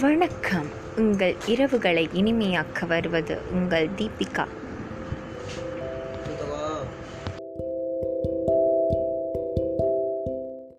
வணக்கம். உங்கள் இரவுகளை இனிமையாக்க வருவது உங்கள் தீபிகா.